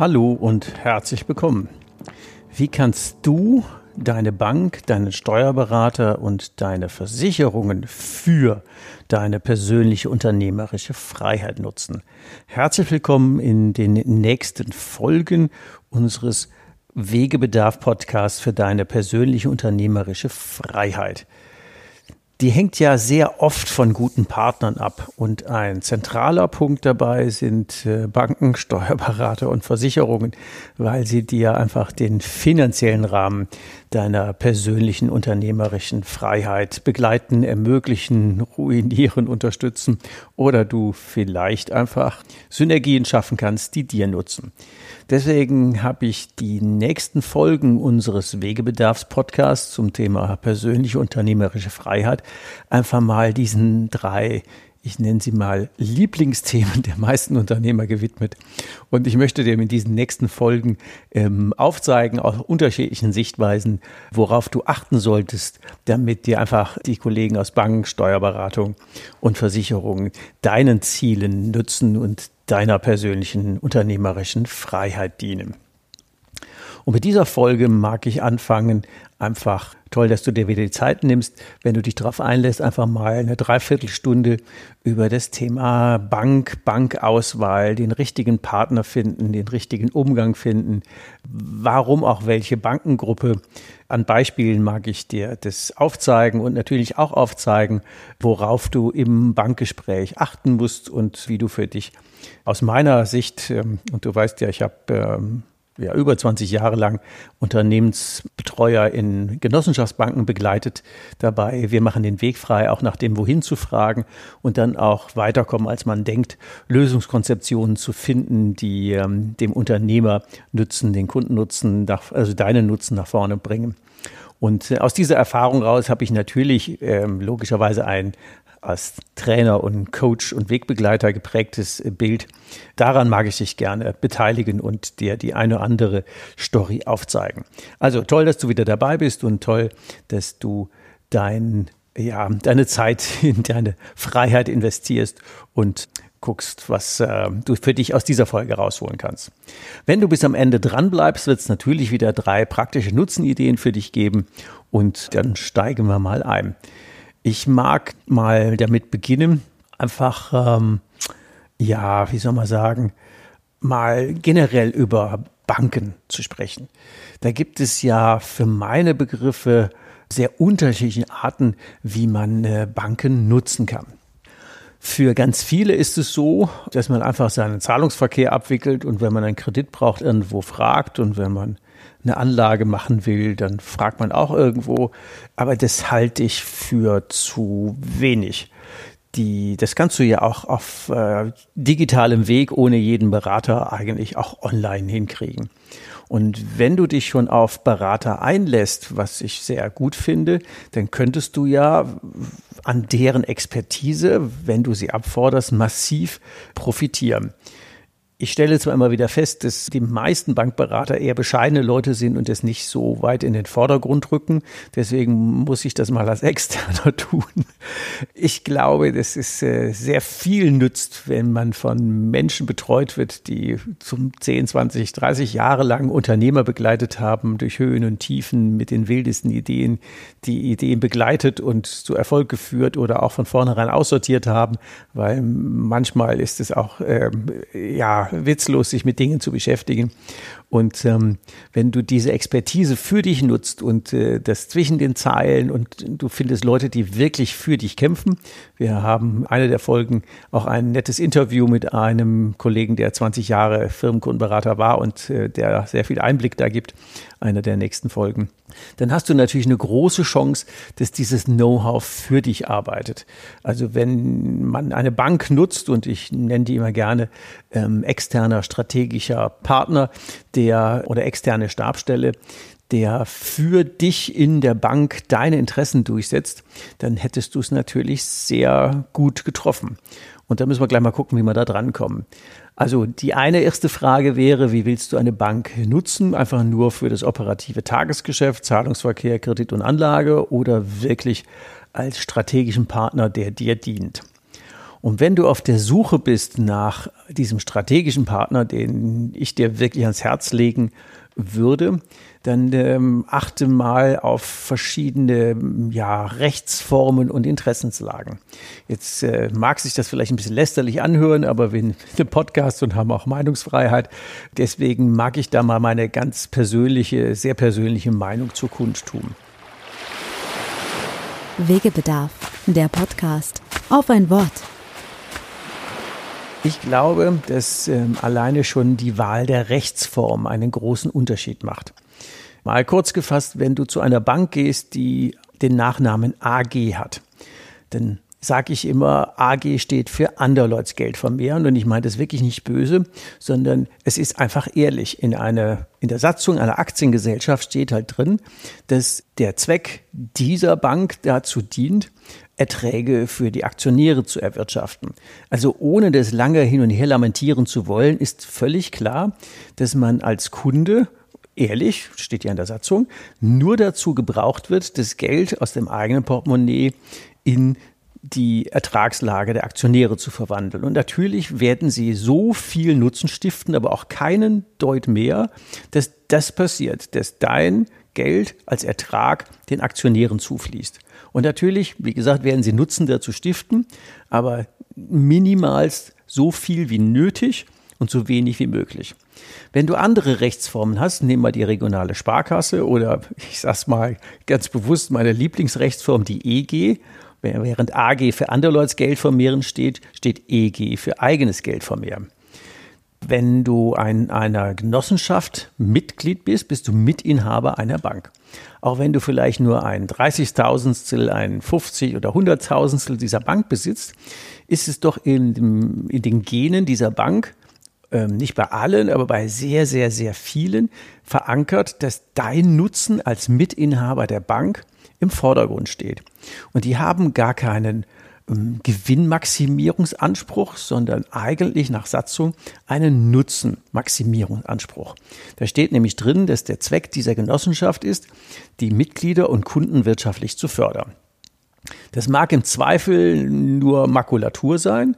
Hallo und herzlich willkommen. Wie kannst du deine Bank, deinen Steuerberater und deine Versicherungen für deine persönliche unternehmerische Freiheit nutzen? Herzlich willkommen in den nächsten Folgen unseres Wegebedarf Podcasts für deine persönliche unternehmerische Freiheit die hängt ja sehr oft von guten Partnern ab. Und ein zentraler Punkt dabei sind äh, Banken, Steuerberater und Versicherungen, weil sie dir einfach den finanziellen Rahmen deiner persönlichen unternehmerischen Freiheit begleiten, ermöglichen, ruinieren, unterstützen oder du vielleicht einfach Synergien schaffen kannst, die dir nutzen. Deswegen habe ich die nächsten Folgen unseres Wegebedarfs-Podcasts zum Thema persönliche unternehmerische Freiheit einfach mal diesen drei ich nenne sie mal Lieblingsthemen der meisten Unternehmer gewidmet. Und ich möchte dir in diesen nächsten Folgen ähm, aufzeigen, aus unterschiedlichen Sichtweisen, worauf du achten solltest, damit dir einfach die Kollegen aus Banken, Steuerberatung und Versicherungen deinen Zielen nützen und deiner persönlichen unternehmerischen Freiheit dienen. Und mit dieser Folge mag ich anfangen, einfach toll, dass du dir wieder die Zeit nimmst, wenn du dich darauf einlässt, einfach mal eine Dreiviertelstunde über das Thema Bank, Bankauswahl, den richtigen Partner finden, den richtigen Umgang finden, warum auch welche Bankengruppe. An Beispielen mag ich dir das aufzeigen und natürlich auch aufzeigen, worauf du im Bankgespräch achten musst und wie du für dich aus meiner Sicht, ähm, und du weißt ja, ich habe ähm, ja, über 20 Jahre lang Unternehmensbetreuer in Genossenschaftsbanken begleitet dabei. Wir machen den Weg frei, auch nach dem Wohin zu fragen und dann auch weiterkommen, als man denkt, Lösungskonzeptionen zu finden, die ähm, dem Unternehmer Nutzen, den Kunden Nutzen, also deinen Nutzen nach vorne bringen. Und äh, aus dieser Erfahrung raus habe ich natürlich ähm, logischerweise ein als Trainer und Coach und Wegbegleiter geprägtes Bild. Daran mag ich dich gerne beteiligen und dir die eine oder andere Story aufzeigen. Also toll, dass du wieder dabei bist und toll, dass du dein, ja, deine Zeit in deine Freiheit investierst und guckst, was äh, du für dich aus dieser Folge rausholen kannst. Wenn du bis am Ende dran bleibst, wird es natürlich wieder drei praktische Nutzenideen für dich geben und dann steigen wir mal ein. Ich mag mal damit beginnen, einfach, ähm, ja, wie soll man sagen, mal generell über Banken zu sprechen. Da gibt es ja für meine Begriffe sehr unterschiedliche Arten, wie man äh, Banken nutzen kann. Für ganz viele ist es so, dass man einfach seinen Zahlungsverkehr abwickelt und wenn man einen Kredit braucht, irgendwo fragt und wenn man eine Anlage machen will, dann fragt man auch irgendwo. Aber das halte ich für zu wenig. Die, das kannst du ja auch auf äh, digitalem Weg ohne jeden Berater eigentlich auch online hinkriegen. Und wenn du dich schon auf Berater einlässt, was ich sehr gut finde, dann könntest du ja an deren Expertise, wenn du sie abforderst, massiv profitieren. Ich stelle zwar immer wieder fest, dass die meisten Bankberater eher bescheidene Leute sind und es nicht so weit in den Vordergrund rücken. Deswegen muss ich das mal als Externer tun. Ich glaube, dass es äh, sehr viel nützt, wenn man von Menschen betreut wird, die zum 10, 20, 30 Jahre lang Unternehmer begleitet haben, durch Höhen und Tiefen mit den wildesten Ideen, die Ideen begleitet und zu Erfolg geführt oder auch von vornherein aussortiert haben, weil manchmal ist es auch, ähm, ja, witzlos, sich mit Dingen zu beschäftigen. Und ähm, wenn du diese Expertise für dich nutzt und äh, das zwischen den Zeilen und du findest Leute, die wirklich für dich kämpfen. Wir haben eine der Folgen auch ein nettes Interview mit einem Kollegen, der 20 Jahre Firmenkundenberater war und äh, der sehr viel Einblick da gibt. Einer der nächsten Folgen dann hast du natürlich eine große Chance, dass dieses Know-how für dich arbeitet. Also wenn man eine Bank nutzt, und ich nenne die immer gerne ähm, externer strategischer Partner, der oder externe Stabstelle, der für dich in der Bank deine Interessen durchsetzt, dann hättest du es natürlich sehr gut getroffen. Und da müssen wir gleich mal gucken, wie wir da drankommen. Also die eine erste Frage wäre, wie willst du eine Bank nutzen? Einfach nur für das operative Tagesgeschäft, Zahlungsverkehr, Kredit und Anlage oder wirklich als strategischen Partner, der dir dient? Und wenn du auf der Suche bist nach diesem strategischen Partner, den ich dir wirklich ans Herz legen würde, dann ähm, achte mal auf verschiedene ja, Rechtsformen und Interessenslagen. Jetzt äh, mag sich das vielleicht ein bisschen lästerlich anhören, aber wir sind Podcast und haben auch Meinungsfreiheit. Deswegen mag ich da mal meine ganz persönliche, sehr persönliche Meinung zur kundtun. Wegebedarf, der Podcast. Auf ein Wort. Ich glaube, dass ähm, alleine schon die Wahl der Rechtsform einen großen Unterschied macht. Mal kurz gefasst, wenn du zu einer Bank gehst, die den Nachnamen AG hat, dann sage ich immer, AG steht für Anderleuts Geld vermehren und ich meine das wirklich nicht böse, sondern es ist einfach ehrlich. In, eine, in der Satzung einer Aktiengesellschaft steht halt drin, dass der Zweck dieser Bank dazu dient, Erträge für die Aktionäre zu erwirtschaften. Also ohne das lange hin und her lamentieren zu wollen, ist völlig klar, dass man als Kunde ehrlich, steht ja in der Satzung, nur dazu gebraucht wird, das Geld aus dem eigenen Portemonnaie in die Ertragslage der Aktionäre zu verwandeln. Und natürlich werden sie so viel Nutzen stiften, aber auch keinen Deut mehr, dass das passiert, dass dein Geld als Ertrag den Aktionären zufließt. Und natürlich, wie gesagt, werden sie Nutzen dazu stiften, aber minimalst so viel wie nötig und so wenig wie möglich. Wenn du andere Rechtsformen hast, nehmen wir die regionale Sparkasse oder ich sag's mal ganz bewusst meine Lieblingsrechtsform, die EG. Während AG für anderleuts Geld vermehren steht, steht EG für eigenes Geld vermehren. Wenn du in einer Genossenschaft Mitglied bist, bist du Mitinhaber einer Bank. Auch wenn du vielleicht nur ein 30.000stel, ein 50 oder 100.000stel dieser Bank besitzt, ist es doch in, in den Genen dieser Bank ähm, nicht bei allen, aber bei sehr, sehr, sehr vielen verankert, dass dein Nutzen als Mitinhaber der Bank im Vordergrund steht. Und die haben gar keinen ähm, Gewinnmaximierungsanspruch, sondern eigentlich nach Satzung einen Nutzenmaximierungsanspruch. Da steht nämlich drin, dass der Zweck dieser Genossenschaft ist, die Mitglieder und Kunden wirtschaftlich zu fördern. Das mag im Zweifel nur Makulatur sein,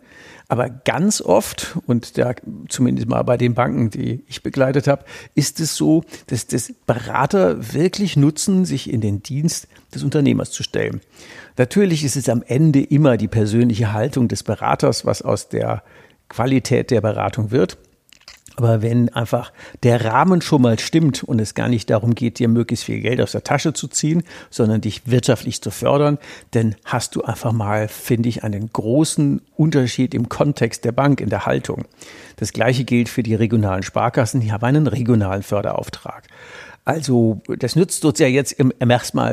aber ganz oft, und da zumindest mal bei den Banken, die ich begleitet habe, ist es so, dass das Berater wirklich nutzen, sich in den Dienst des Unternehmers zu stellen. Natürlich ist es am Ende immer die persönliche Haltung des Beraters, was aus der Qualität der Beratung wird. Aber wenn einfach der Rahmen schon mal stimmt und es gar nicht darum geht, dir möglichst viel Geld aus der Tasche zu ziehen, sondern dich wirtschaftlich zu fördern, dann hast du einfach mal, finde ich, einen großen Unterschied im Kontext der Bank, in der Haltung. Das gleiche gilt für die regionalen Sparkassen, die haben einen regionalen Förderauftrag. Also das nützt uns ja jetzt im, im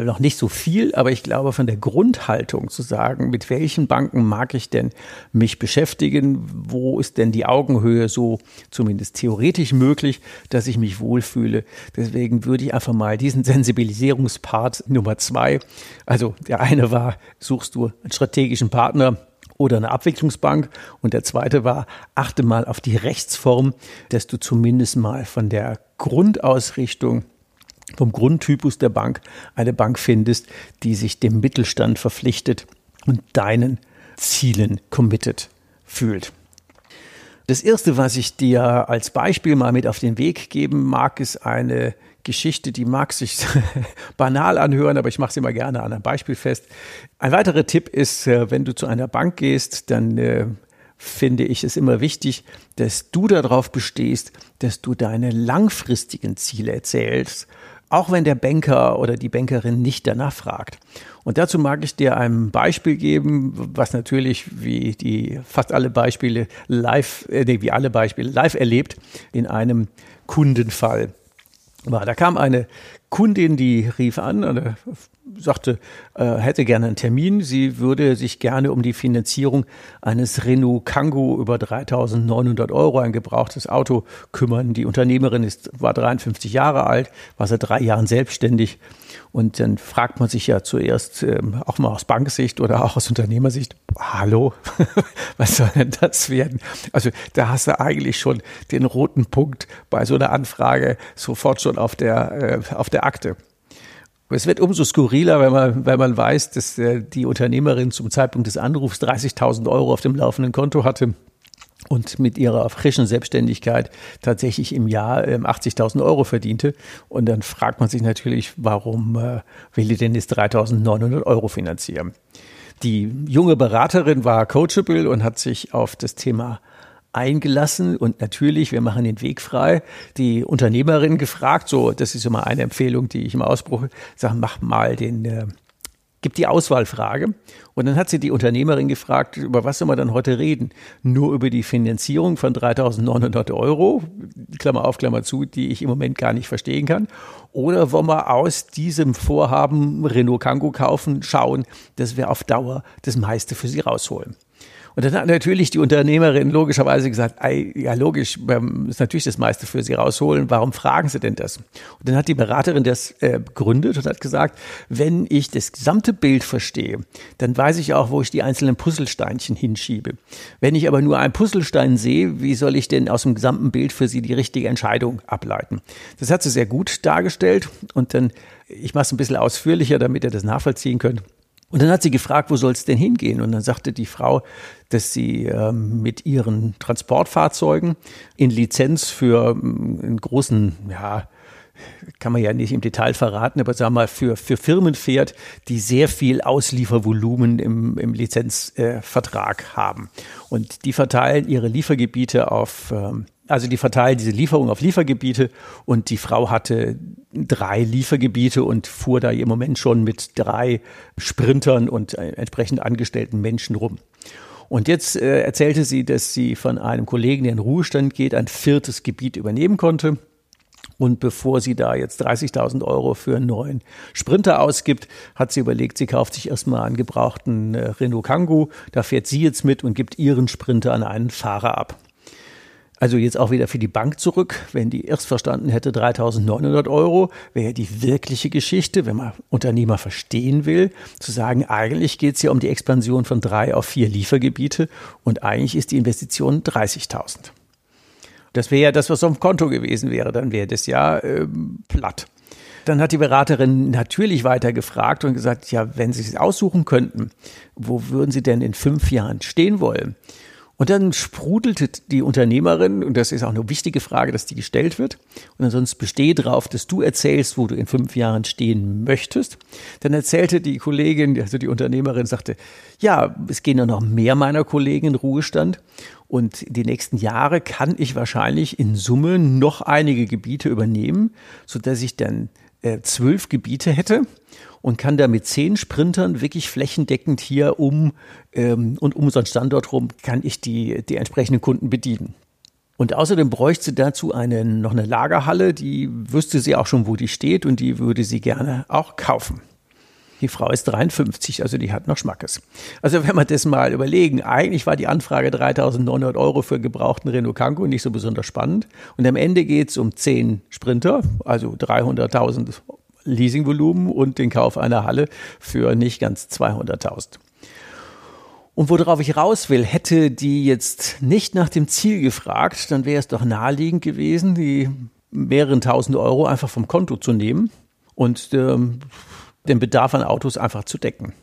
noch nicht so viel, aber ich glaube von der Grundhaltung zu sagen, mit welchen Banken mag ich denn mich beschäftigen, wo ist denn die Augenhöhe so zumindest theoretisch möglich, dass ich mich wohlfühle. Deswegen würde ich einfach mal diesen Sensibilisierungspart Nummer zwei, also der eine war, suchst du einen strategischen Partner, oder eine Abwicklungsbank. Und der zweite war, achte mal auf die Rechtsform, dass du zumindest mal von der Grundausrichtung vom Grundtypus der Bank eine Bank findest, die sich dem Mittelstand verpflichtet und deinen Zielen committed fühlt. Das erste, was ich dir als Beispiel mal mit auf den Weg geben mag, ist eine Geschichte, die mag sich banal anhören, aber ich mache sie immer gerne an einem Beispiel fest. Ein weiterer Tipp ist, äh, wenn du zu einer Bank gehst, dann äh, finde ich es immer wichtig, dass du darauf bestehst, dass du deine langfristigen Ziele erzählst, auch wenn der Banker oder die Bankerin nicht danach fragt. Und dazu mag ich dir ein Beispiel geben, was natürlich wie die fast alle Beispiele live, äh, nee, wie alle Beispiele live erlebt in einem Kundenfall war. Da kam eine Kundin, die rief an und äh, sagte, äh, hätte gerne einen Termin. Sie würde sich gerne um die Finanzierung eines Renault Kangoo über 3.900 Euro, ein gebrauchtes Auto, kümmern. Die Unternehmerin ist, war 53 Jahre alt, war seit drei Jahren selbstständig. Und dann fragt man sich ja zuerst, äh, auch mal aus Banksicht oder auch aus Unternehmersicht, hallo, was soll denn das werden? Also da hast du eigentlich schon den roten Punkt bei so einer Anfrage sofort schon auf der, äh, auf der Akte. Es wird umso skurriler, wenn man, wenn man weiß, dass äh, die Unternehmerin zum Zeitpunkt des Anrufs 30.000 Euro auf dem laufenden Konto hatte und mit ihrer frischen Selbstständigkeit tatsächlich im Jahr 80.000 ähm, Euro verdiente. Und dann fragt man sich natürlich, warum äh, will die denn jetzt 3.900 Euro finanzieren? Die junge Beraterin war coachable und hat sich auf das Thema eingelassen und natürlich, wir machen den Weg frei, die Unternehmerin gefragt, so, das ist immer eine Empfehlung, die ich im Ausbruch sage, mach mal den, äh, gib die Auswahlfrage. Und dann hat sie die Unternehmerin gefragt, über was soll man dann heute reden? Nur über die Finanzierung von 3.900 Euro, Klammer auf, Klammer zu, die ich im Moment gar nicht verstehen kann. Oder wollen wir aus diesem Vorhaben Renault Kangoo kaufen, schauen, dass wir auf Dauer das meiste für sie rausholen? Und dann hat natürlich die Unternehmerin logischerweise gesagt, ja logisch, ist natürlich das meiste für Sie rausholen, warum fragen Sie denn das? Und dann hat die Beraterin das äh, begründet und hat gesagt, wenn ich das gesamte Bild verstehe, dann weiß ich auch, wo ich die einzelnen Puzzlesteinchen hinschiebe. Wenn ich aber nur einen Puzzlestein sehe, wie soll ich denn aus dem gesamten Bild für Sie die richtige Entscheidung ableiten? Das hat sie sehr gut dargestellt und dann, ich mache es ein bisschen ausführlicher, damit ihr das nachvollziehen könnt. Und dann hat sie gefragt, wo soll es denn hingehen? Und dann sagte die Frau, dass sie ähm, mit ihren Transportfahrzeugen in Lizenz für ähm, einen großen, ja, kann man ja nicht im Detail verraten, aber sagen wir mal, für, für Firmen fährt, die sehr viel Ausliefervolumen im, im Lizenzvertrag äh, haben. Und die verteilen ihre Liefergebiete auf ähm, also die verteilen diese Lieferung auf Liefergebiete und die Frau hatte drei Liefergebiete und fuhr da im Moment schon mit drei Sprintern und äh, entsprechend angestellten Menschen rum. Und jetzt äh, erzählte sie, dass sie von einem Kollegen, der in Ruhestand geht, ein viertes Gebiet übernehmen konnte. Und bevor sie da jetzt 30.000 Euro für einen neuen Sprinter ausgibt, hat sie überlegt, sie kauft sich erstmal einen gebrauchten äh, Renault Kangoo. Da fährt sie jetzt mit und gibt ihren Sprinter an einen Fahrer ab. Also jetzt auch wieder für die Bank zurück. Wenn die erst verstanden hätte 3.900 Euro, wäre die wirkliche Geschichte, wenn man Unternehmer verstehen will, zu sagen, eigentlich geht es ja um die Expansion von drei auf vier Liefergebiete und eigentlich ist die Investition 30.000. Das wäre ja das, was auf dem Konto gewesen wäre. Dann wäre das ja ähm, platt. Dann hat die Beraterin natürlich weiter gefragt und gesagt, ja, wenn Sie es aussuchen könnten, wo würden Sie denn in fünf Jahren stehen wollen? Und dann sprudelte die Unternehmerin, und das ist auch eine wichtige Frage, dass die gestellt wird, und ansonsten bestehe darauf, dass du erzählst, wo du in fünf Jahren stehen möchtest. Dann erzählte die Kollegin, also die Unternehmerin, sagte, ja, es gehen ja noch mehr meiner Kollegen in Ruhestand. Und die nächsten Jahre kann ich wahrscheinlich in Summe noch einige Gebiete übernehmen, so dass ich dann äh, zwölf Gebiete hätte und kann da mit zehn Sprintern wirklich flächendeckend hier um ähm, und um unseren Standort rum kann ich die, die entsprechenden Kunden bedienen. Und außerdem bräuchte sie dazu eine, noch eine Lagerhalle, die wüsste sie auch schon, wo die steht und die würde sie gerne auch kaufen. Die Frau ist 53, also die hat noch Schmackes. Also wenn wir das mal überlegen, eigentlich war die Anfrage 3.900 Euro für gebrauchten Renault Kangoo nicht so besonders spannend. Und am Ende geht es um 10 Sprinter, also 300.000 Leasingvolumen und den Kauf einer Halle für nicht ganz 200.000. Und worauf ich raus will, hätte die jetzt nicht nach dem Ziel gefragt, dann wäre es doch naheliegend gewesen, die mehreren tausend Euro einfach vom Konto zu nehmen und ähm, den Bedarf an Autos einfach zu decken.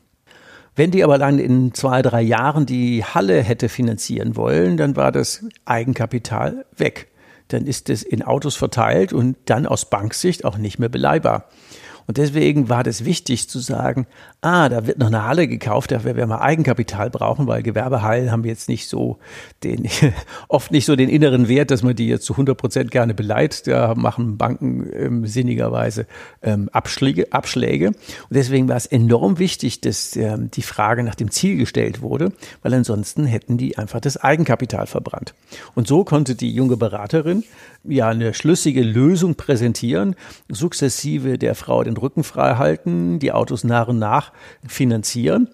Wenn die aber dann in zwei, drei Jahren die Halle hätte finanzieren wollen, dann war das Eigenkapital weg. Dann ist es in Autos verteilt und dann aus Banksicht auch nicht mehr beleihbar. Und deswegen war das wichtig zu sagen, ah, da wird noch eine Halle gekauft, dafür werden wir Eigenkapital brauchen, weil Gewerbehallen haben jetzt nicht so den, oft nicht so den inneren Wert, dass man die jetzt zu 100 Prozent gerne beleiht. Da machen Banken ähm, sinnigerweise ähm, Abschläge, Abschläge. Und deswegen war es enorm wichtig, dass ähm, die Frage nach dem Ziel gestellt wurde, weil ansonsten hätten die einfach das Eigenkapital verbrannt. Und so konnte die junge Beraterin ja eine schlüssige Lösung präsentieren, sukzessive der Frau den Rücken frei halten, die Autos nach und nach finanzieren,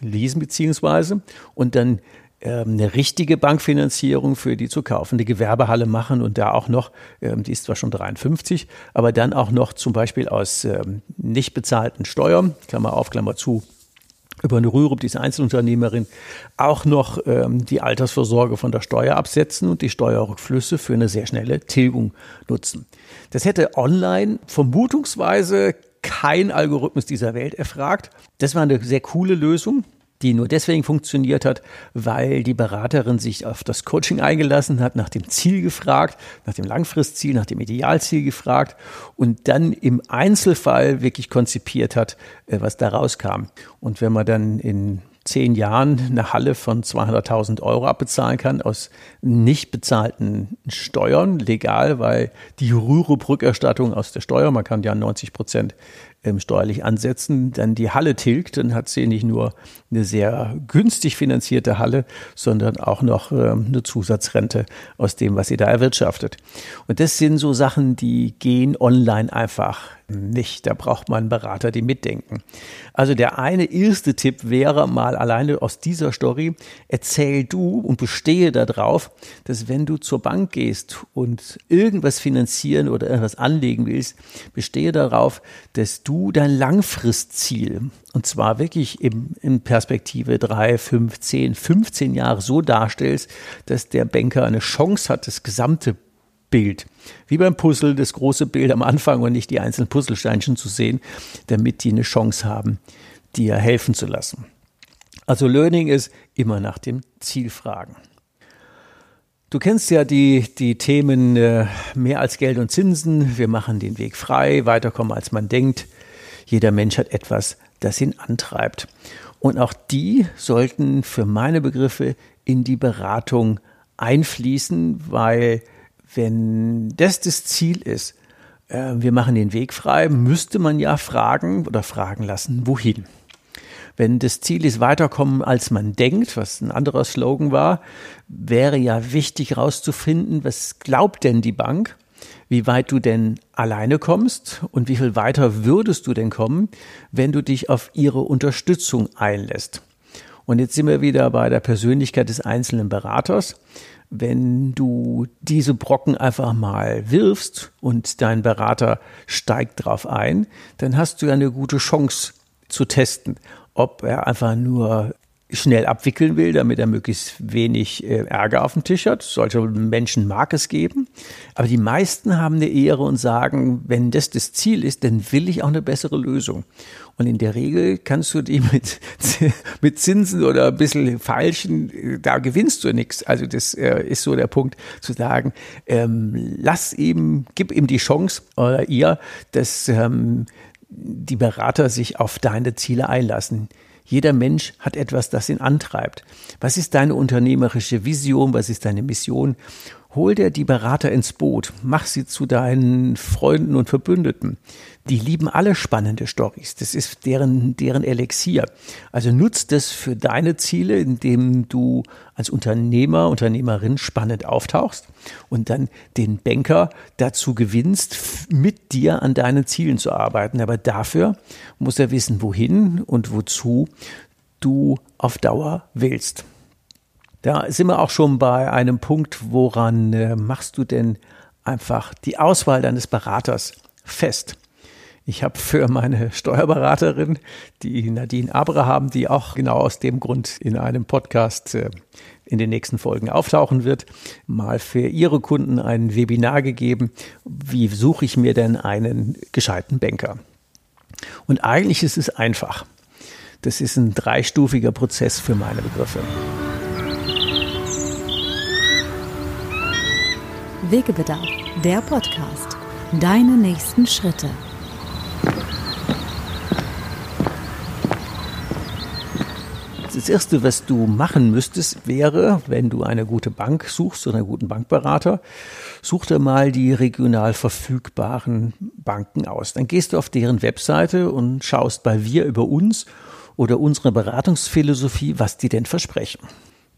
leasen beziehungsweise und dann ähm, eine richtige Bankfinanzierung für die zu kaufende Gewerbehalle machen und da auch noch, ähm, die ist zwar schon 53, aber dann auch noch zum Beispiel aus ähm, nicht bezahlten Steuern, Klammer auf, Klammer zu, über eine Rürup, diese Einzelunternehmerin, auch noch ähm, die Altersvorsorge von der Steuer absetzen und die Steuerrückflüsse für eine sehr schnelle Tilgung nutzen. Das hätte online vermutungsweise kein Algorithmus dieser Welt erfragt. Das war eine sehr coole Lösung die nur deswegen funktioniert hat, weil die Beraterin sich auf das Coaching eingelassen hat, nach dem Ziel gefragt, nach dem Langfristziel, nach dem Idealziel gefragt und dann im Einzelfall wirklich konzipiert hat, äh, was da rauskam. Und wenn man dann in zehn Jahren eine Halle von 200.000 Euro abbezahlen kann aus nicht bezahlten Steuern, legal, weil die Rürup-Rückerstattung aus der Steuer, man kann ja 90 Prozent ähm, steuerlich ansetzen, dann die Halle tilgt, dann hat sie nicht nur eine sehr günstig finanzierte Halle, sondern auch noch ähm, eine Zusatzrente aus dem, was sie da erwirtschaftet. Und das sind so Sachen, die gehen online einfach nicht. Da braucht man Berater, die mitdenken. Also der eine erste Tipp wäre mal alleine aus dieser Story, erzähl du und bestehe darauf, dass wenn du zur Bank gehst und irgendwas finanzieren oder irgendwas anlegen willst, bestehe darauf, dass du dein Langfristziel, und zwar wirklich im, in Perspektive drei, fünf, zehn, 15 Jahre so darstellst, dass der Banker eine Chance hat, das gesamte Bild. Wie beim Puzzle, das große Bild am Anfang und nicht die einzelnen Puzzlesteinchen zu sehen, damit die eine Chance haben, dir helfen zu lassen. Also Learning ist immer nach dem Ziel fragen. Du kennst ja die, die Themen äh, mehr als Geld und Zinsen. Wir machen den Weg frei, weiterkommen als man denkt. Jeder Mensch hat etwas, das ihn antreibt. Und auch die sollten für meine Begriffe in die Beratung einfließen, weil wenn das das Ziel ist, äh, wir machen den Weg frei, müsste man ja fragen oder fragen lassen, wohin. Wenn das Ziel ist, weiterkommen, als man denkt, was ein anderer Slogan war, wäre ja wichtig herauszufinden, was glaubt denn die Bank? Wie weit du denn alleine kommst und wie viel weiter würdest du denn kommen, wenn du dich auf ihre Unterstützung einlässt. Und jetzt sind wir wieder bei der Persönlichkeit des einzelnen Beraters. Wenn du diese Brocken einfach mal wirfst und dein Berater steigt drauf ein, dann hast du ja eine gute Chance zu testen, ob er einfach nur schnell abwickeln will, damit er möglichst wenig äh, Ärger auf dem Tisch hat. Solche Menschen mag es geben. Aber die meisten haben eine Ehre und sagen, wenn das das Ziel ist, dann will ich auch eine bessere Lösung. Und in der Regel kannst du die mit, mit Zinsen oder ein bisschen falschen, da gewinnst du nichts. Also das äh, ist so der Punkt zu sagen, ähm, lass ihm, gib ihm die Chance oder ihr, dass ähm, die Berater sich auf deine Ziele einlassen. Jeder Mensch hat etwas, das ihn antreibt. Was ist deine unternehmerische Vision? Was ist deine Mission? Hol dir die Berater ins Boot, mach sie zu deinen Freunden und Verbündeten. Die lieben alle spannende Stories. Das ist deren, deren Elixier. Also nutzt das für deine Ziele, indem du als Unternehmer, Unternehmerin spannend auftauchst und dann den Banker dazu gewinnst, mit dir an deinen Zielen zu arbeiten. Aber dafür muss er wissen, wohin und wozu du auf Dauer willst. Da sind wir auch schon bei einem Punkt, woran äh, machst du denn einfach die Auswahl deines Beraters fest? Ich habe für meine Steuerberaterin, die Nadine Abraham, die auch genau aus dem Grund in einem Podcast äh, in den nächsten Folgen auftauchen wird, mal für ihre Kunden ein Webinar gegeben. Wie suche ich mir denn einen gescheiten Banker? Und eigentlich ist es einfach. Das ist ein dreistufiger Prozess für meine Begriffe. Wegebedarf, der Podcast. Deine nächsten Schritte. Das Erste, was du machen müsstest, wäre, wenn du eine gute Bank suchst oder einen guten Bankberater, such dir mal die regional verfügbaren Banken aus. Dann gehst du auf deren Webseite und schaust bei wir über uns oder unsere Beratungsphilosophie, was die denn versprechen.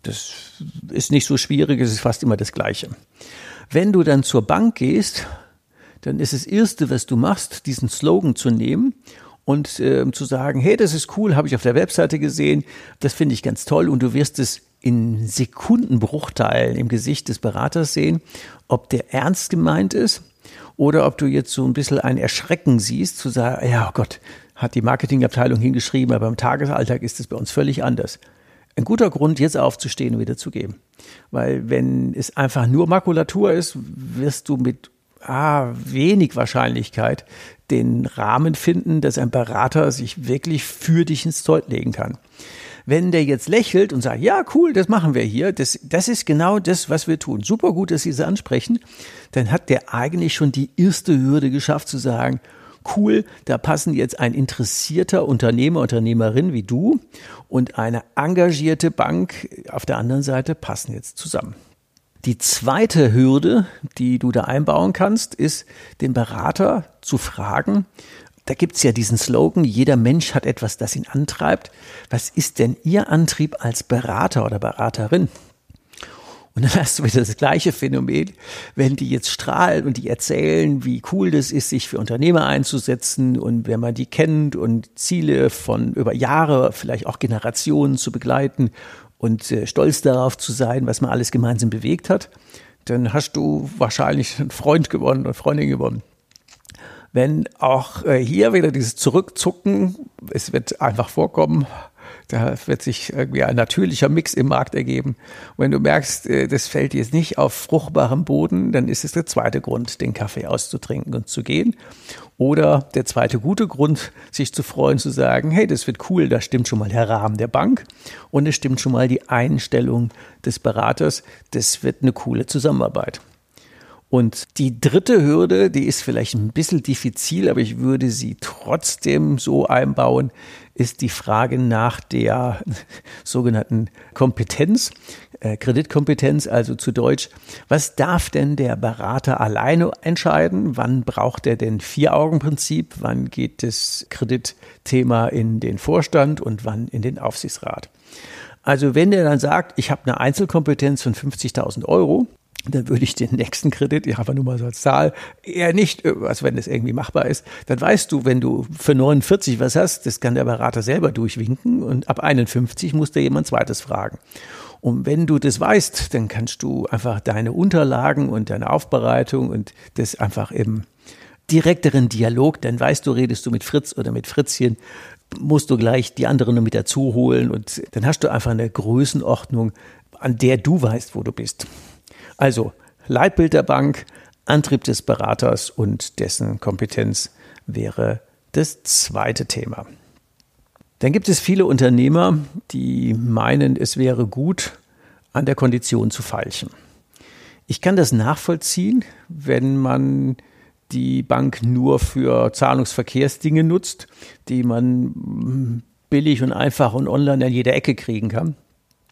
Das ist nicht so schwierig, es ist fast immer das Gleiche. Wenn du dann zur Bank gehst, dann ist das Erste, was du machst, diesen Slogan zu nehmen und äh, zu sagen, hey, das ist cool, habe ich auf der Webseite gesehen, das finde ich ganz toll und du wirst es in Sekundenbruchteilen im Gesicht des Beraters sehen, ob der ernst gemeint ist oder ob du jetzt so ein bisschen ein Erschrecken siehst, zu sagen, ja oh Gott, hat die Marketingabteilung hingeschrieben, aber im Tagesalltag ist es bei uns völlig anders. Ein guter Grund, jetzt aufzustehen und wieder zu gehen. Weil wenn es einfach nur Makulatur ist, wirst du mit ah, wenig Wahrscheinlichkeit den Rahmen finden, dass ein Berater sich wirklich für dich ins Zeug legen kann. Wenn der jetzt lächelt und sagt, ja, cool, das machen wir hier, das, das ist genau das, was wir tun. Super gut, dass Sie es ansprechen. Dann hat der eigentlich schon die erste Hürde geschafft zu sagen, cool, da passen jetzt ein interessierter Unternehmer, Unternehmerin wie du und eine engagierte Bank auf der anderen Seite passen jetzt zusammen. Die zweite Hürde, die du da einbauen kannst, ist, den Berater zu fragen, da gibt's ja diesen Slogan, jeder Mensch hat etwas, das ihn antreibt. Was ist denn Ihr Antrieb als Berater oder Beraterin? Und dann hast du wieder das gleiche Phänomen, wenn die jetzt strahlen und die erzählen, wie cool das ist, sich für Unternehmer einzusetzen und wenn man die kennt und Ziele von über Jahre, vielleicht auch Generationen zu begleiten und äh, stolz darauf zu sein, was man alles gemeinsam bewegt hat, dann hast du wahrscheinlich einen Freund gewonnen oder Freundin gewonnen. Wenn auch äh, hier wieder dieses Zurückzucken, es wird einfach vorkommen, da wird sich irgendwie ein natürlicher Mix im Markt ergeben. Und wenn du merkst, äh, das fällt jetzt nicht auf fruchtbarem Boden, dann ist es der zweite Grund, den Kaffee auszutrinken und zu gehen. Oder der zweite gute Grund, sich zu freuen, zu sagen, hey, das wird cool, da stimmt schon mal der Rahmen der Bank und es stimmt schon mal die Einstellung des Beraters. Das wird eine coole Zusammenarbeit. Und die dritte Hürde, die ist vielleicht ein bisschen diffizil, aber ich würde sie trotzdem so einbauen, ist die Frage nach der sogenannten Kompetenz, äh, Kreditkompetenz, also zu Deutsch. Was darf denn der Berater alleine entscheiden? Wann braucht er denn Vier-Augen-Prinzip? Wann geht das Kreditthema in den Vorstand und wann in den Aufsichtsrat? Also wenn der dann sagt, ich habe eine Einzelkompetenz von 50.000 Euro, dann würde ich den nächsten Kredit, ich habe nur mal so als Zahl, eher nicht, also wenn das irgendwie machbar ist, dann weißt du, wenn du für 49 was hast, das kann der Berater selber durchwinken und ab 51 muss der jemand zweites fragen. Und wenn du das weißt, dann kannst du einfach deine Unterlagen und deine Aufbereitung und das einfach im direkteren Dialog, dann weißt du, redest du mit Fritz oder mit Fritzchen, musst du gleich die anderen noch mit dazu holen und dann hast du einfach eine Größenordnung, an der du weißt, wo du bist. Also Leitbild der Bank, Antrieb des Beraters und dessen Kompetenz wäre das zweite Thema. Dann gibt es viele Unternehmer, die meinen, es wäre gut, an der Kondition zu feilschen. Ich kann das nachvollziehen, wenn man die Bank nur für Zahlungsverkehrsdinge nutzt, die man billig und einfach und online an jeder Ecke kriegen kann.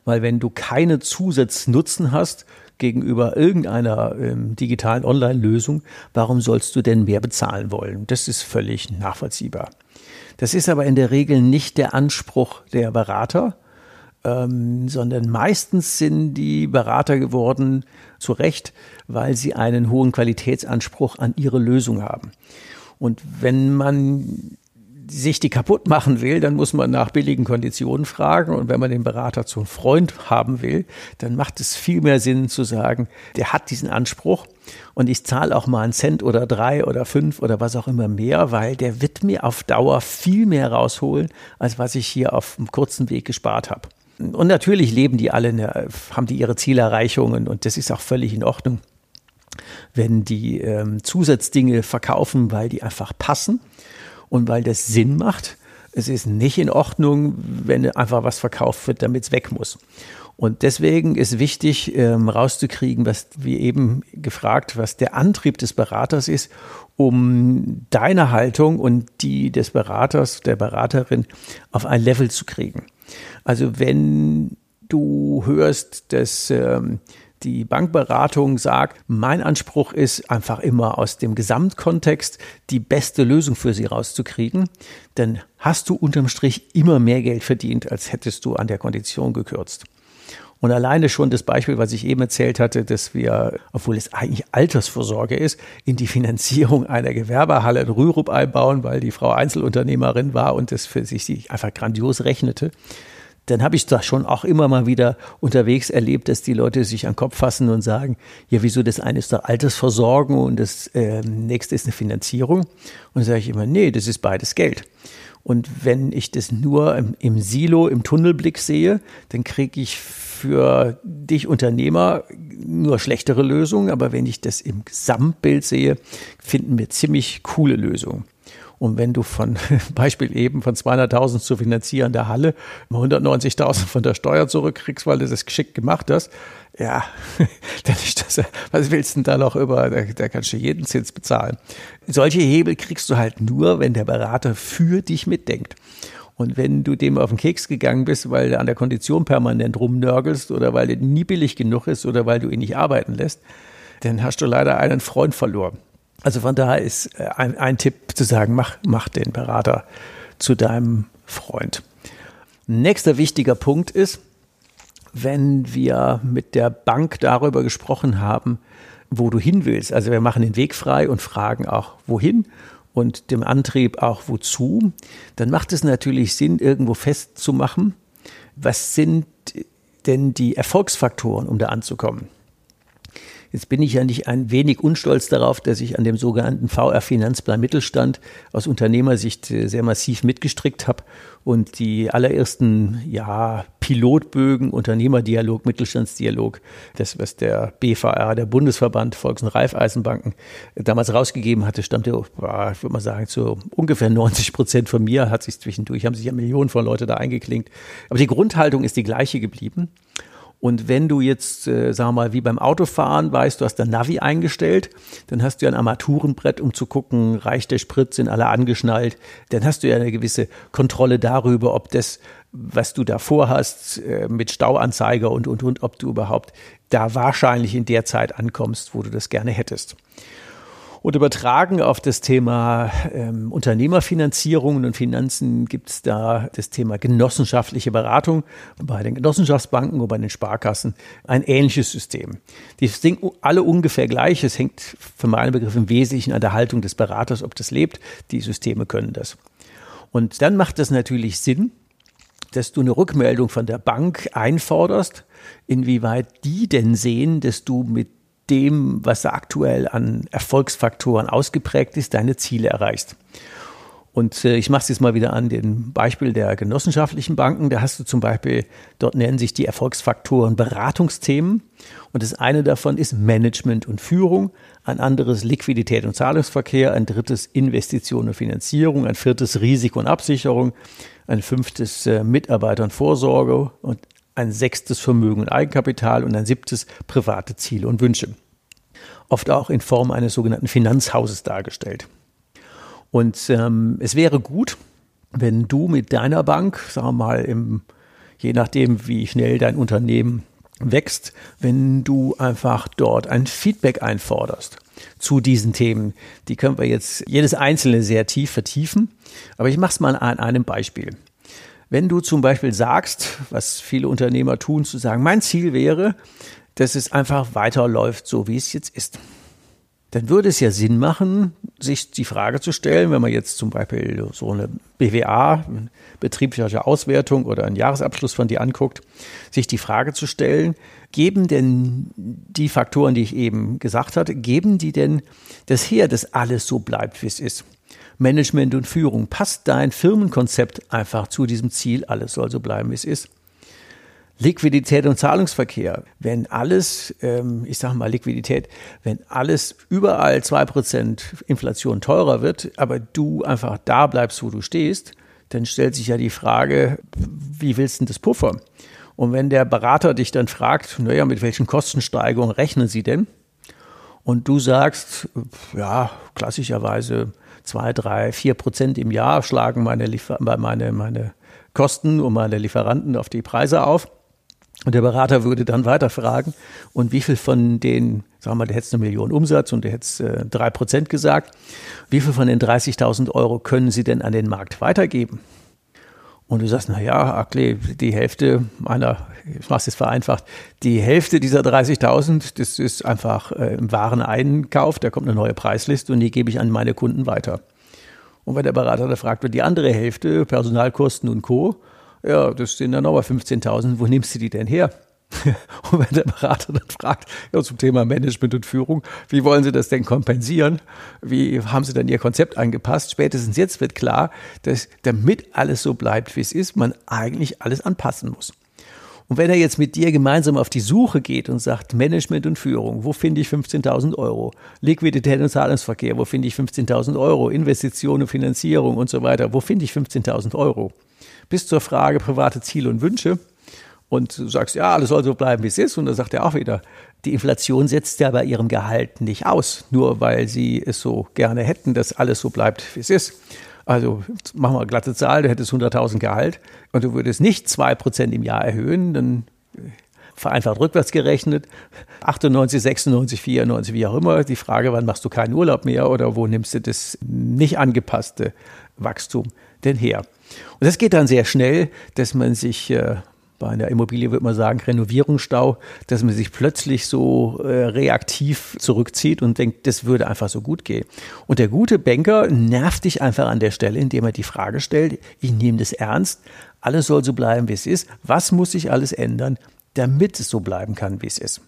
Weil wenn du keine Zusatznutzen hast, gegenüber irgendeiner ähm, digitalen Online-Lösung, warum sollst du denn mehr bezahlen wollen? Das ist völlig nachvollziehbar. Das ist aber in der Regel nicht der Anspruch der Berater, ähm, sondern meistens sind die Berater geworden, zu Recht, weil sie einen hohen Qualitätsanspruch an ihre Lösung haben. Und wenn man sich die kaputt machen will, dann muss man nach billigen Konditionen fragen. Und wenn man den Berater zum Freund haben will, dann macht es viel mehr Sinn zu sagen, der hat diesen Anspruch und ich zahle auch mal einen Cent oder drei oder fünf oder was auch immer mehr, weil der wird mir auf Dauer viel mehr rausholen, als was ich hier auf einem kurzen Weg gespart habe. Und natürlich leben die alle, haben die ihre Zielerreichungen und das ist auch völlig in Ordnung wenn die ähm, Zusatzdinge verkaufen, weil die einfach passen und weil das Sinn macht. Es ist nicht in Ordnung, wenn einfach was verkauft wird, damit es weg muss. Und deswegen ist wichtig, ähm, rauszukriegen, was wie eben gefragt, was der Antrieb des Beraters ist, um deine Haltung und die des Beraters, der Beraterin auf ein Level zu kriegen. Also wenn du hörst, dass ähm, die Bankberatung sagt, mein Anspruch ist einfach immer aus dem Gesamtkontext die beste Lösung für sie rauszukriegen, dann hast du unterm Strich immer mehr Geld verdient, als hättest du an der Kondition gekürzt. Und alleine schon das Beispiel, was ich eben erzählt hatte, dass wir, obwohl es eigentlich Altersvorsorge ist, in die Finanzierung einer Gewerbehalle in Rürup einbauen, weil die Frau Einzelunternehmerin war und das für sich einfach grandios rechnete dann habe ich da schon auch immer mal wieder unterwegs erlebt, dass die Leute sich an den Kopf fassen und sagen, ja, wieso das eine ist doch Altersversorgung und das äh, nächste ist eine Finanzierung. Und dann sage ich immer, nee, das ist beides Geld. Und wenn ich das nur im, im Silo, im Tunnelblick sehe, dann kriege ich für dich Unternehmer nur schlechtere Lösungen. Aber wenn ich das im Gesamtbild sehe, finden wir ziemlich coole Lösungen. Und wenn du von, Beispiel eben, von 200.000 zu finanzieren der Halle 190.000 von der Steuer zurückkriegst, weil du das geschickt gemacht hast, ja, dann ist das, was willst du denn da noch über, da, da kannst du jeden Zins bezahlen. Solche Hebel kriegst du halt nur, wenn der Berater für dich mitdenkt. Und wenn du dem auf den Keks gegangen bist, weil du an der Kondition permanent rumnörgelst oder weil der nie billig genug ist oder weil du ihn nicht arbeiten lässt, dann hast du leider einen Freund verloren. Also von daher ist äh, ein, ein Tipp zu sagen, mach, mach den Berater zu deinem Freund. Nächster wichtiger Punkt ist, wenn wir mit der Bank darüber gesprochen haben, wo du hin willst. Also wir machen den Weg frei und fragen auch, wohin und dem Antrieb auch wozu. Dann macht es natürlich Sinn, irgendwo festzumachen, was sind denn die Erfolgsfaktoren, um da anzukommen. Jetzt bin ich ja nicht ein wenig unstolz darauf, dass ich an dem sogenannten VR Finanzplan Mittelstand aus Unternehmersicht äh, sehr massiv mitgestrickt habe und die allerersten ja, Pilotbögen, Unternehmerdialog, Mittelstandsdialog, das, was der BVR, der Bundesverband Volks- und Raiffeisenbanken, damals rausgegeben hatte, stammte, ich würde mal sagen, zu ungefähr 90 Prozent von mir, hat sich zwischendurch, haben sich ja Millionen von Leute da eingeklinkt. Aber die Grundhaltung ist die gleiche geblieben. Und wenn du jetzt, äh, sagen wir mal, wie beim Autofahren weißt, du hast dein Navi eingestellt, dann hast du ja ein Armaturenbrett, um zu gucken, reicht der Sprit, sind alle angeschnallt. Dann hast du ja eine gewisse Kontrolle darüber, ob das, was du da vorhast, äh, mit Stauanzeiger und, und, und, ob du überhaupt da wahrscheinlich in der Zeit ankommst, wo du das gerne hättest. Und übertragen auf das Thema ähm, Unternehmerfinanzierungen und Finanzen gibt es da das Thema genossenschaftliche Beratung bei den Genossenschaftsbanken und bei den Sparkassen ein ähnliches System. Die sind alle ungefähr gleich. Es hängt für meinen Begriff im Wesentlichen an der Haltung des Beraters, ob das lebt. Die Systeme können das. Und dann macht es natürlich Sinn, dass du eine Rückmeldung von der Bank einforderst, inwieweit die denn sehen, dass du mit dem, was aktuell an Erfolgsfaktoren ausgeprägt ist, deine Ziele erreichst. Und äh, ich mache es jetzt mal wieder an dem Beispiel der genossenschaftlichen Banken. Da hast du zum Beispiel, dort nennen sich die Erfolgsfaktoren Beratungsthemen. Und das eine davon ist Management und Führung, ein anderes Liquidität und Zahlungsverkehr, ein drittes Investition und Finanzierung, ein viertes Risiko und Absicherung, ein fünftes äh, Mitarbeiter und Vorsorge und ein sechstes Vermögen und Eigenkapital und ein siebtes private Ziele und Wünsche. Oft auch in Form eines sogenannten Finanzhauses dargestellt. Und ähm, es wäre gut, wenn du mit deiner Bank, sagen wir mal, im, je nachdem, wie schnell dein Unternehmen wächst, wenn du einfach dort ein Feedback einforderst zu diesen Themen. Die können wir jetzt jedes einzelne sehr tief vertiefen. Aber ich mache es mal an einem Beispiel. Wenn du zum Beispiel sagst, was viele Unternehmer tun, zu sagen, mein Ziel wäre, dass es einfach weiterläuft, so wie es jetzt ist. Dann würde es ja Sinn machen, sich die Frage zu stellen, wenn man jetzt zum Beispiel so eine BWA, betriebliche Auswertung oder einen Jahresabschluss von dir anguckt, sich die Frage zu stellen, geben denn die Faktoren, die ich eben gesagt hatte, geben die denn das her, dass alles so bleibt, wie es ist? Management und Führung. Passt dein Firmenkonzept einfach zu diesem Ziel? Alles soll so bleiben, wie es ist. Liquidität und Zahlungsverkehr. Wenn alles, ähm, ich sage mal Liquidität, wenn alles überall zwei Prozent Inflation teurer wird, aber du einfach da bleibst, wo du stehst, dann stellt sich ja die Frage, wie willst du das puffern? Und wenn der Berater dich dann fragt, naja, mit welchen Kostensteigerungen rechnen Sie denn? Und du sagst, ja, klassischerweise zwei, drei, vier Prozent im Jahr schlagen meine, Liefer meine, meine Kosten und meine Lieferanten auf die Preise auf. Und der Berater würde dann weiter fragen, und wie viel von den, sagen wir mal, der hätte eine Million Umsatz und der hätte drei Prozent gesagt, wie viel von den 30.000 Euro können Sie denn an den Markt weitergeben? Und du sagst, na ja, Akle, die Hälfte meiner, ich mach's jetzt vereinfacht, die Hälfte dieser 30.000, das ist einfach äh, im Wareneinkauf, da kommt eine neue Preisliste und die gebe ich an meine Kunden weiter. Und wenn der Berater da fragt, wird die andere Hälfte, Personalkosten und Co., ja, das sind dann nochmal 15.000, wo nimmst du die denn her? Und wenn der Berater dann fragt, ja, zum Thema Management und Führung, wie wollen Sie das denn kompensieren? Wie haben Sie dann Ihr Konzept angepasst? Spätestens jetzt wird klar, dass damit alles so bleibt, wie es ist, man eigentlich alles anpassen muss. Und wenn er jetzt mit dir gemeinsam auf die Suche geht und sagt, Management und Führung, wo finde ich 15.000 Euro? Liquidität und Zahlungsverkehr, wo finde ich 15.000 Euro? Investitionen Finanzierung und so weiter, wo finde ich 15.000 Euro? Bis zur Frage private Ziele und Wünsche, und du sagst, ja, alles soll so bleiben, wie es ist. Und dann sagt er auch wieder, die Inflation setzt ja bei ihrem Gehalt nicht aus, nur weil sie es so gerne hätten, dass alles so bleibt, wie es ist. Also machen wir eine glatte Zahl, du hättest 100.000 Gehalt und du würdest nicht zwei Prozent im Jahr erhöhen, dann vereinfacht rückwärts gerechnet, 98, 96, 94, wie auch immer. Die Frage, wann machst du keinen Urlaub mehr oder wo nimmst du das nicht angepasste Wachstum denn her? Und das geht dann sehr schnell, dass man sich äh, bei einer Immobilie würde man sagen, Renovierungsstau, dass man sich plötzlich so äh, reaktiv zurückzieht und denkt, das würde einfach so gut gehen. Und der gute Banker nervt dich einfach an der Stelle, indem er die Frage stellt, ich nehme das ernst, alles soll so bleiben, wie es ist. Was muss sich alles ändern, damit es so bleiben kann, wie es ist?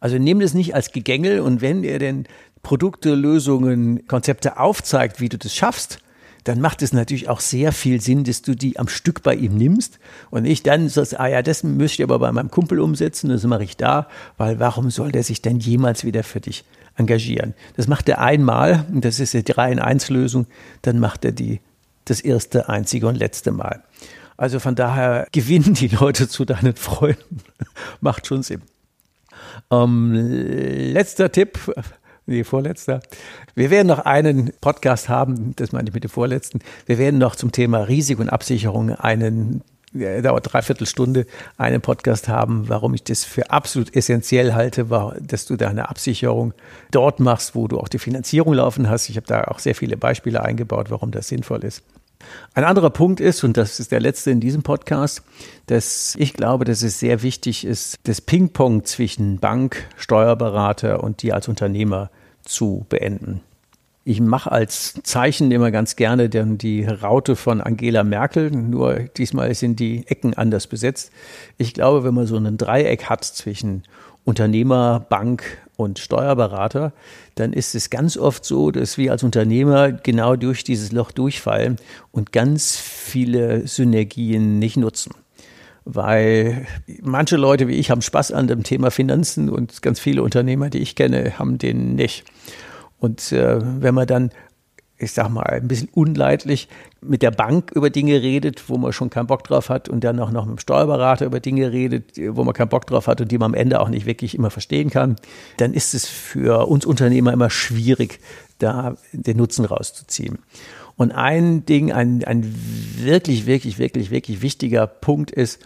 Also nehmt es nicht als Gegängel und wenn er denn Produkte, Lösungen, Konzepte aufzeigt, wie du das schaffst, dann macht es natürlich auch sehr viel Sinn, dass du die am Stück bei ihm nimmst und nicht dann sagst, ah ja, das müsste ich aber bei meinem Kumpel umsetzen, das mache ich da, weil warum soll der sich denn jemals wieder für dich engagieren? Das macht er einmal und das ist die 3 in 1 Lösung, dann macht er die das erste, einzige und letzte Mal. Also von daher gewinnen die Leute zu deinen Freunden. macht schon Sinn. Ähm, letzter Tipp, nee, vorletzter. Wir werden noch einen Podcast haben, das meine ich mit dem vorletzten. Wir werden noch zum Thema Risiko und Absicherung einen dauert dreiviertel Stunde, einen Podcast haben, warum ich das für absolut essentiell halte, war, dass du deine Absicherung dort machst, wo du auch die Finanzierung laufen hast. Ich habe da auch sehr viele Beispiele eingebaut, warum das sinnvoll ist. Ein anderer Punkt ist, und das ist der letzte in diesem Podcast, dass ich glaube, dass es sehr wichtig ist, das Ping-Pong zwischen Bank, Steuerberater und dir als Unternehmer zu beenden. Ich mache als Zeichen immer ganz gerne die Raute von Angela Merkel, nur diesmal sind die Ecken anders besetzt. Ich glaube, wenn man so ein Dreieck hat zwischen Unternehmer, Bank und Steuerberater, dann ist es ganz oft so, dass wir als Unternehmer genau durch dieses Loch durchfallen und ganz viele Synergien nicht nutzen weil manche Leute wie ich haben Spaß an dem Thema Finanzen und ganz viele Unternehmer, die ich kenne, haben den nicht. Und äh, wenn man dann, ich sag mal, ein bisschen unleidlich mit der Bank über Dinge redet, wo man schon keinen Bock drauf hat und dann auch noch mit dem Steuerberater über Dinge redet, wo man keinen Bock drauf hat und die man am Ende auch nicht wirklich immer verstehen kann, dann ist es für uns Unternehmer immer schwierig, da den Nutzen rauszuziehen. Und ein Ding, ein, ein wirklich, wirklich, wirklich, wirklich wichtiger Punkt ist,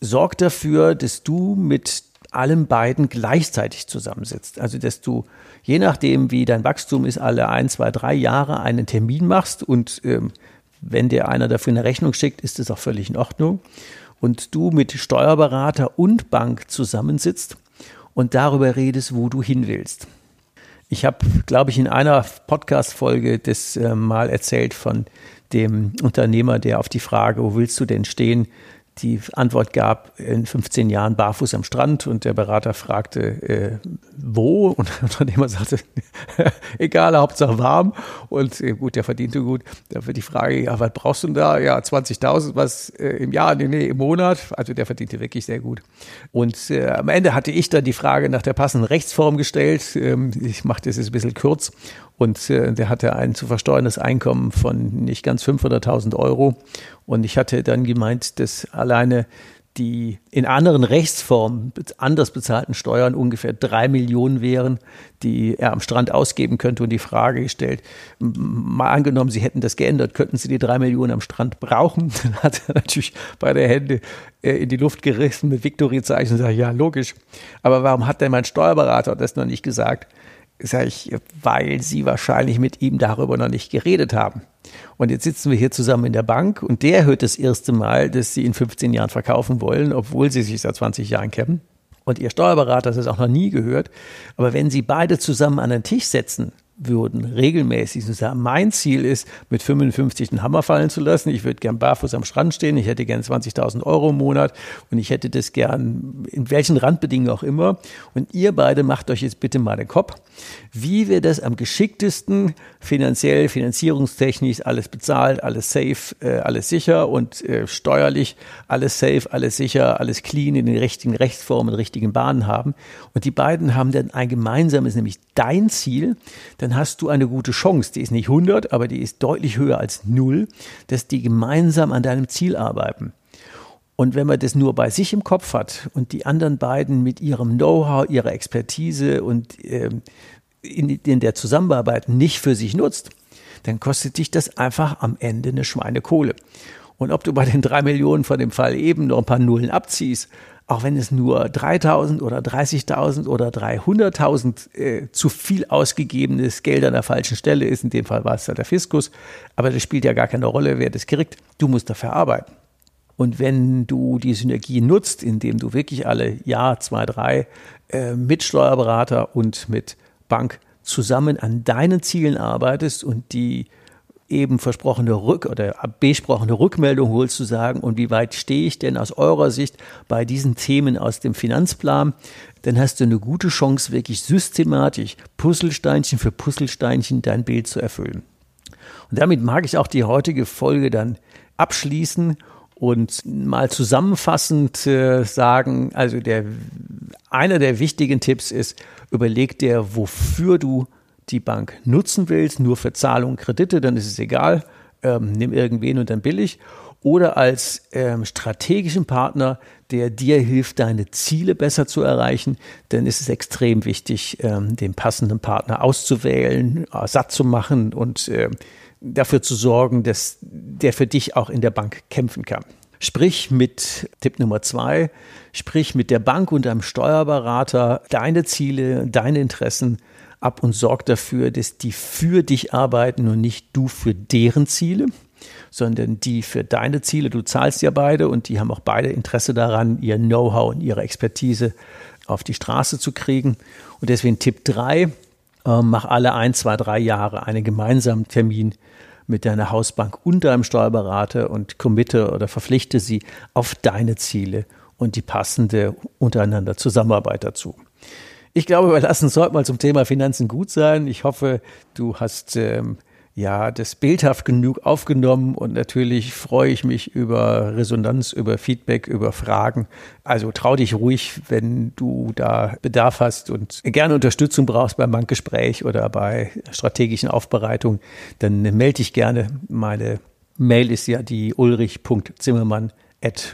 sorg dafür, dass du mit allen beiden gleichzeitig zusammensitzt. Also, dass du, je nachdem, wie dein Wachstum ist, alle ein, zwei, drei Jahre einen Termin machst und ähm, wenn dir einer dafür eine Rechnung schickt, ist das auch völlig in Ordnung. Und du mit Steuerberater und Bank zusammensitzt und darüber redest, wo du hin willst. Ich habe, glaube ich, in einer Podcast-Folge das äh, mal erzählt von dem Unternehmer, der auf die Frage, wo willst du denn stehen, die Antwort gab, in 15 Jahren barfuß am Strand und der Berater fragte, äh, wo? Und der Unternehmer sagte, egal, Hauptsache warm und äh, gut, der verdiente gut. Da wird die Frage, ja, was brauchst du denn da? Ja, 20.000, was äh, im Jahr? Nee, nee, im Monat. Also der verdiente wirklich sehr gut. Und äh, am Ende hatte ich dann die Frage nach der passenden Rechtsform gestellt. Ähm, ich mache das jetzt ein bisschen kurz und äh, der hatte ein zu versteuerndes Einkommen von nicht ganz 500.000 Euro. Und ich hatte dann gemeint, dass alleine die in anderen Rechtsformen anders bezahlten Steuern ungefähr drei Millionen wären, die er am Strand ausgeben könnte und die Frage gestellt, mal angenommen, Sie hätten das geändert, könnten Sie die drei Millionen am Strand brauchen? Dann hat er natürlich beide Hände äh, in die Luft gerissen mit Victory-Zeichen und sagt, ja, logisch. Aber warum hat denn mein Steuerberater das noch nicht gesagt? Sag ich, weil Sie wahrscheinlich mit ihm darüber noch nicht geredet haben. Und jetzt sitzen wir hier zusammen in der Bank und der hört das erste Mal, dass sie in 15 Jahren verkaufen wollen, obwohl sie sich seit 20 Jahren kennen. Und ihr Steuerberater hat es auch noch nie gehört. Aber wenn sie beide zusammen an den Tisch setzen, würden, regelmäßig und sagen, mein Ziel ist, mit 55 den Hammer fallen zu lassen. Ich würde gern barfuß am Strand stehen. Ich hätte gern 20.000 Euro im Monat und ich hätte das gern in welchen Randbedingungen auch immer. Und ihr beide macht euch jetzt bitte mal den Kopf, wie wir das am geschicktesten finanziell, finanzierungstechnisch alles bezahlt, alles safe, äh, alles sicher und äh, steuerlich alles safe, alles sicher, alles clean in den richtigen Rechtsformen, richtigen Bahnen haben. Und die beiden haben dann ein gemeinsames, nämlich dein Ziel. Dann dann hast du eine gute Chance. Die ist nicht 100, aber die ist deutlich höher als 0, dass die gemeinsam an deinem Ziel arbeiten. Und wenn man das nur bei sich im Kopf hat und die anderen beiden mit ihrem Know-how, ihrer Expertise und äh, in, in der Zusammenarbeit nicht für sich nutzt, dann kostet dich das einfach am Ende eine Schweinekohle. Und ob du bei den drei Millionen von dem Fall eben noch ein paar Nullen abziehst auch wenn es nur 3.000 oder 30.000 oder 300.000 äh, zu viel ausgegebenes Geld an der falschen Stelle ist, in dem Fall war es ja der Fiskus, aber das spielt ja gar keine Rolle, wer das kriegt, du musst dafür arbeiten. Und wenn du die Synergie nutzt, indem du wirklich alle Jahr, zwei, drei äh, mit Steuerberater und mit Bank zusammen an deinen Zielen arbeitest und die eben versprochene Rück- oder besprochene Rückmeldung holst zu sagen, und wie weit stehe ich denn aus eurer Sicht bei diesen Themen aus dem Finanzplan, dann hast du eine gute Chance, wirklich systematisch Puzzlesteinchen für Puzzlesteinchen dein Bild zu erfüllen. Und damit mag ich auch die heutige Folge dann abschließen und mal zusammenfassend äh, sagen, also der, einer der wichtigen Tipps ist, überleg dir, wofür du die Bank nutzen willst, nur für Zahlungen, Kredite, dann ist es egal, ähm, nimm irgendwen und dann billig. Oder als ähm, strategischen Partner, der dir hilft, deine Ziele besser zu erreichen, dann ist es extrem wichtig, ähm, den passenden Partner auszuwählen, äh, satt zu machen und äh, dafür zu sorgen, dass der für dich auch in der Bank kämpfen kann. Sprich mit Tipp Nummer zwei, sprich mit der Bank und deinem Steuerberater deine Ziele, deine Interessen ab und sorg dafür, dass die für dich arbeiten und nicht du für deren Ziele, sondern die für deine Ziele. Du zahlst ja beide und die haben auch beide Interesse daran, ihr Know-how und ihre Expertise auf die Straße zu kriegen. Und deswegen Tipp 3, äh, mach alle ein, zwei, drei Jahre einen gemeinsamen Termin mit deiner Hausbank und deinem Steuerberater und committe oder verpflichte sie auf deine Ziele und die passende untereinander Zusammenarbeit dazu. Ich glaube, wir lassen es heute mal zum Thema Finanzen gut sein. Ich hoffe, du hast ähm, ja das bildhaft genug aufgenommen und natürlich freue ich mich über Resonanz, über Feedback, über Fragen. Also trau dich ruhig, wenn du da Bedarf hast und gerne Unterstützung brauchst beim Bankgespräch oder bei strategischen Aufbereitung, dann melde dich gerne. Meine Mail ist ja die ulrich.zimmermann at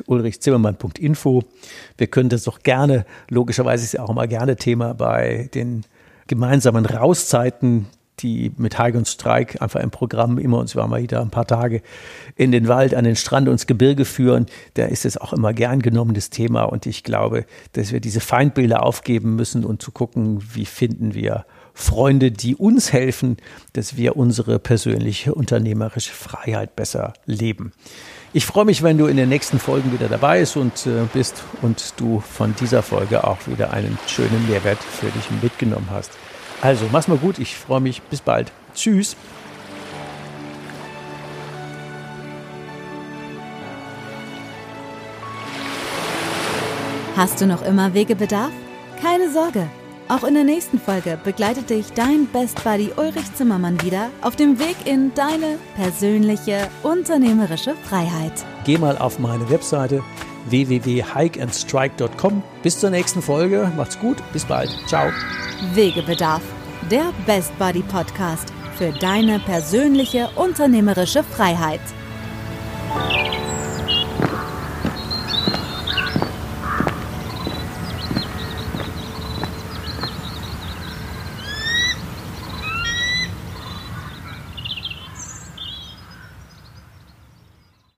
ulrichzimmermann.info. Wir können das doch gerne, logischerweise ist ja auch immer gerne Thema bei den gemeinsamen Rauszeiten, die mit Heike und Streik einfach im Programm immer uns war mal wieder ein paar Tage in den Wald, an den Strand und ins Gebirge führen. Da ist es auch immer gern genommenes Thema und ich glaube, dass wir diese Feindbilder aufgeben müssen und zu gucken, wie finden wir Freunde, die uns helfen, dass wir unsere persönliche unternehmerische Freiheit besser leben. Ich freue mich, wenn du in den nächsten Folgen wieder dabei bist und, äh, bist und du von dieser Folge auch wieder einen schönen Mehrwert für dich mitgenommen hast. Also, mach's mal gut. Ich freue mich. Bis bald. Tschüss. Hast du noch immer Wegebedarf? Keine Sorge. Auch in der nächsten Folge begleitet dich dein Best Buddy Ulrich Zimmermann wieder auf dem Weg in deine persönliche unternehmerische Freiheit. Geh mal auf meine Webseite www.hikeandstrike.com. Bis zur nächsten Folge. Macht's gut. Bis bald. Ciao. Wegebedarf. Der Best Buddy Podcast für deine persönliche unternehmerische Freiheit.